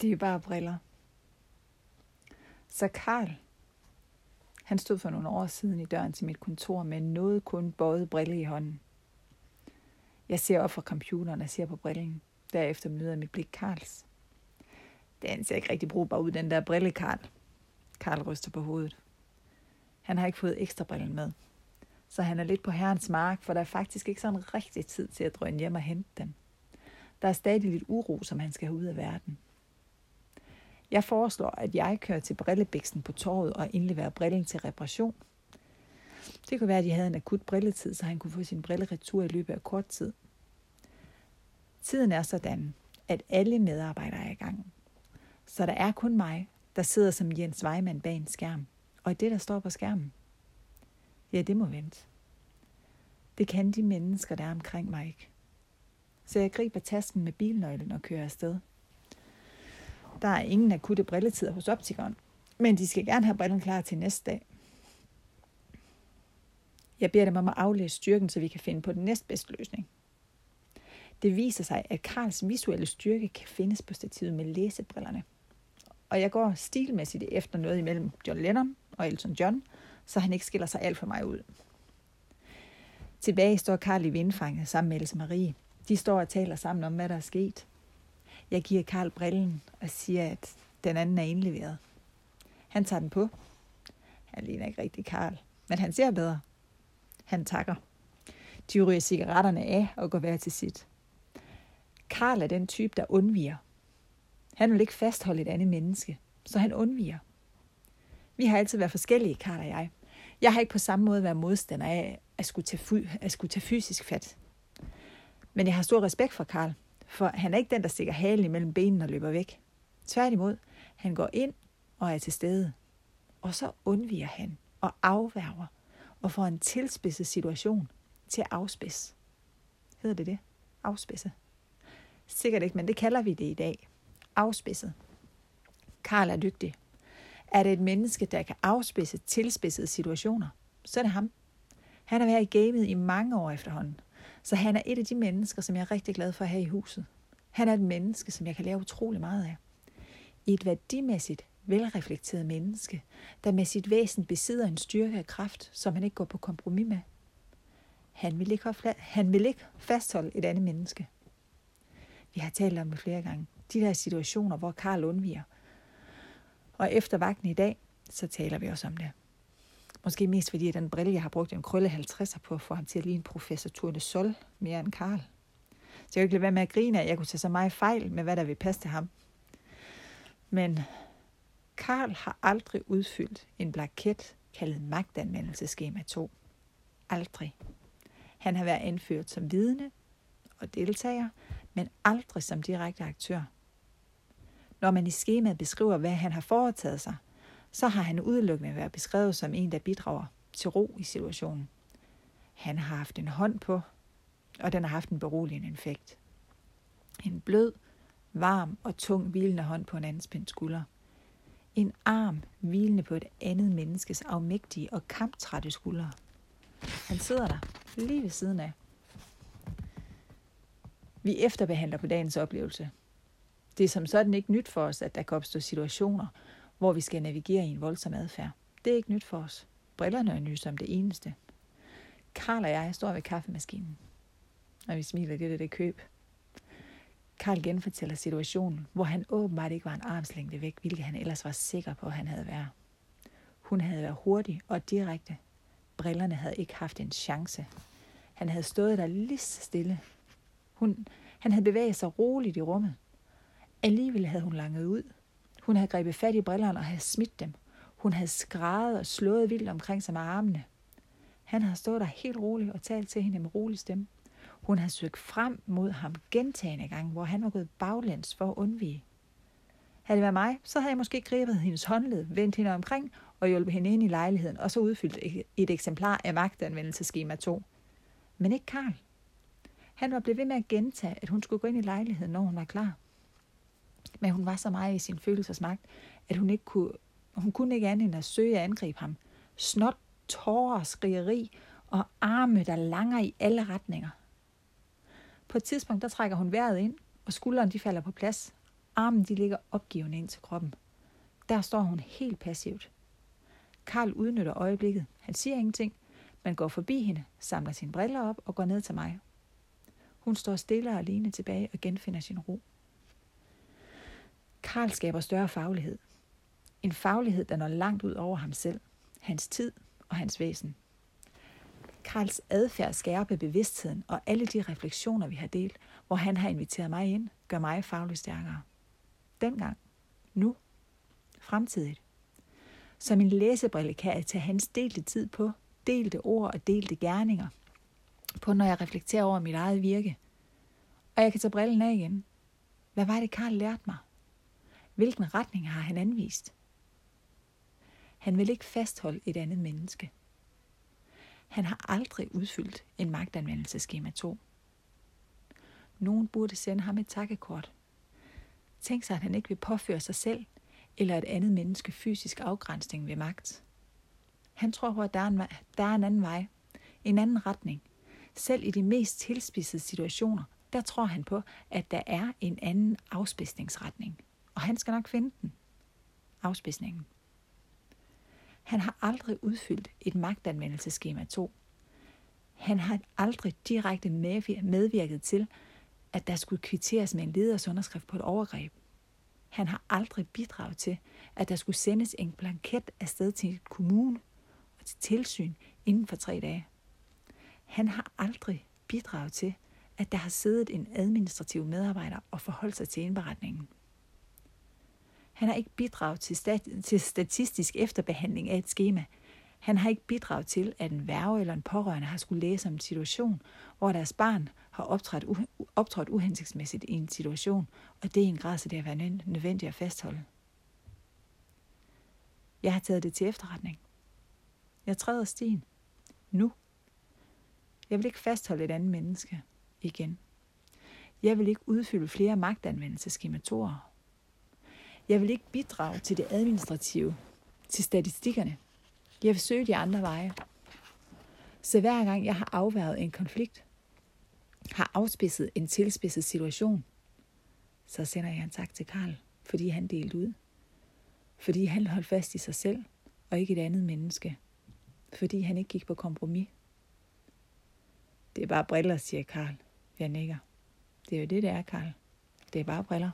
Det er bare briller. Så Karl, han stod for nogle år siden i døren til mit kontor med noget kun bøjet brille i hånden. Jeg ser op fra computeren og ser på brillen. Derefter møder mit blik Karls. Den ser ikke rigtig brugbar ud, den der brille, Karl. Karl ryster på hovedet. Han har ikke fået ekstra brillen med. Så han er lidt på herrens mark, for der er faktisk ikke sådan rigtig tid til at drøne hjem og hente dem. Der er stadig lidt uro, som han skal have ud af verden. Jeg foreslår, at jeg kører til brillebiksen på torvet og indleverer brillen til reparation. Det kunne være, at de havde en akut brilletid, så han kunne få sin brille retur i løbet af kort tid. Tiden er sådan, at alle medarbejdere er i gang. Så der er kun mig, der sidder som Jens Weimann bag en skærm. Og det, der står på skærmen, ja, det må vente. Det kan de mennesker, der er omkring mig ikke. Så jeg griber tasken med bilnøglen og kører afsted. Der er ingen akutte brilletider hos optikeren, men de skal gerne have brillen klar til næste dag. Jeg beder dem om at aflæse styrken, så vi kan finde på den næstbedste løsning. Det viser sig, at Karls visuelle styrke kan findes på stativet med læsebrillerne. Og jeg går stilmæssigt efter noget imellem John Lennon og Elton John, så han ikke skiller sig alt for mig ud. Tilbage står Karl i vindfanget sammen med Else Marie. De står og taler sammen om, hvad der er sket. Jeg giver Karl brillen og siger, at den anden er indleveret. Han tager den på. Han ligner ikke rigtig Karl, men han ser bedre. Han takker. De ryger cigaretterne af og går hver til sit. Karl er den type, der undviger. Han vil ikke fastholde et andet menneske, så han undviger. Vi har altid været forskellige, Karl og jeg. Jeg har ikke på samme måde været modstander af at skulle tage, at skulle tage fysisk fat. Men jeg har stor respekt for Karl, for han er ikke den, der stikker halen imellem benene og løber væk. Tværtimod, han går ind og er til stede. Og så undviger han og afværger og får en tilspidset situation til at afspidse. Hedder det det? Afspidse. Sikkert ikke, men det kalder vi det i dag. Afspidset. Karl er dygtig. Er det et menneske, der kan afspidse tilspidsede situationer, så er det ham. Han har været i gamet i mange år efterhånden. Så han er et af de mennesker, som jeg er rigtig glad for at have i huset. Han er et menneske, som jeg kan lære utrolig meget af. Et værdimæssigt velreflekteret menneske, der med sit væsen besidder en styrke og kraft, som han ikke går på kompromis med. Han vil ikke, han vil ikke fastholde et andet menneske. Vi har talt om det flere gange. De der situationer, hvor Karl undviger. Og efter vagten i dag, så taler vi også om det. Måske mest fordi, at den brille, jeg har brugt en krølle 50'er på, for ham til at ligne professor Tour de Sol mere end Karl. Så jeg kan ikke lade være med at grine, at jeg kunne tage så meget fejl med, hvad der vil passe til ham. Men Karl har aldrig udfyldt en blanket kaldet magtanvendelseskema 2. Aldrig. Han har været anført som vidne og deltager, men aldrig som direkte aktør. Når man i skemaet beskriver, hvad han har foretaget sig, så har han udelukkende været beskrevet som en, der bidrager til ro i situationen. Han har haft en hånd på, og den har haft en beroligende effekt. En blød, varm og tung hvilende hånd på en anden spændt skulder. En arm hvilende på et andet menneskes afmægtige og kamptrætte skuldre. Han sidder der, lige ved siden af. Vi efterbehandler på dagens oplevelse. Det er som sådan ikke nyt for os, at der kan opstå situationer, hvor vi skal navigere i en voldsom adfærd. Det er ikke nyt for os. Brillerne er nye som det eneste. Karl og jeg står ved kaffemaskinen, og vi smiler lidt af det køb. Karl genfortæller situationen, hvor han åbenbart ikke var en armslængde væk, hvilket han ellers var sikker på, at han havde været. Hun havde været hurtig og direkte. Brillerne havde ikke haft en chance. Han havde stået der lige stille. Hun, han havde bevæget sig roligt i rummet. Alligevel havde hun langet ud. Hun havde grebet fat i brillerne og havde smidt dem. Hun havde skrædet og slået vildt omkring sig med armene. Han havde stået der helt roligt og talt til hende med rolig stemme. Hun havde søgt frem mod ham gentagende gange, hvor han var gået baglæns for at undvige. Havde det været mig, så havde jeg måske grebet hendes håndled, vendt hende omkring og hjulpet hende ind i lejligheden, og så udfyldt et eksemplar af magtanvendelseskema 2. Men ikke Karl. Han var blevet ved med at gentage, at hun skulle gå ind i lejligheden, når hun var klar. Men hun var så meget i sin følelsesmagt, at hun ikke kunne, hun kunne ikke andet end at søge at angribe ham. Snot, tårer, skrigeri og arme, der langer i alle retninger. På et tidspunkt, der trækker hun vejret ind, og skuldrene de falder på plads. Armen de ligger opgivende ind til kroppen. Der står hun helt passivt. Karl udnytter øjeblikket. Han siger ingenting, men går forbi hende, samler sine briller op og går ned til mig. Hun står stille og alene tilbage og genfinder sin ro. Karl skaber større faglighed. En faglighed, der når langt ud over ham selv, hans tid og hans væsen. Karls adfærd skærper bevidstheden, og alle de refleksioner, vi har delt, hvor han har inviteret mig ind, gør mig fagligt stærkere. Dengang. Nu. Fremtidigt. Som en læsebrille kan jeg tage hans delte tid på, delte ord og delte gerninger, på når jeg reflekterer over mit eget virke. Og jeg kan tage brillen af igen. Hvad var det, Karl lærte mig? Hvilken retning har han anvist? Han vil ikke fastholde et andet menneske. Han har aldrig udfyldt en magtanvendelseskema 2. Nogen burde sende ham et takkekort. Tænk sig, at han ikke vil påføre sig selv eller et andet menneske fysisk afgrænsning ved magt. Han tror på, at der er, en, der er en anden vej, en anden retning. Selv i de mest tilspidsede situationer, der tror han på, at der er en anden afspidsningsretning. Og han skal nok finde den. Afspidsningen. Han har aldrig udfyldt et magtanvendelseskema 2. Han har aldrig direkte medvirket til, at der skulle kvitteres med en leders underskrift på et overgreb. Han har aldrig bidraget til, at der skulle sendes en blanket afsted til en kommune og til tilsyn inden for tre dage. Han har aldrig bidraget til, at der har siddet en administrativ medarbejder og forholdt sig til indberetningen. Han har ikke bidraget til, stat- til statistisk efterbehandling af et schema. Han har ikke bidraget til, at en værge eller en pårørende har skulle læse om en situation, hvor deres barn har optrådt, u- optrådt uhensigtsmæssigt i en situation, og det er en grad, så det har været nødvendigt at fastholde. Jeg har taget det til efterretning. Jeg træder stien. Nu. Jeg vil ikke fastholde et andet menneske igen. Jeg vil ikke udfylde flere magtanvendelseskematorer. Jeg vil ikke bidrage til det administrative, til statistikkerne. Jeg vil søge de andre veje. Så hver gang jeg har afværget en konflikt, har afspidset en tilspidset situation, så sender jeg en tak til Karl, fordi han delte ud. Fordi han holdt fast i sig selv, og ikke et andet menneske. Fordi han ikke gik på kompromis. Det er bare briller, siger Karl. Jeg nikker. Det er jo det, det er, Karl. Det er bare briller.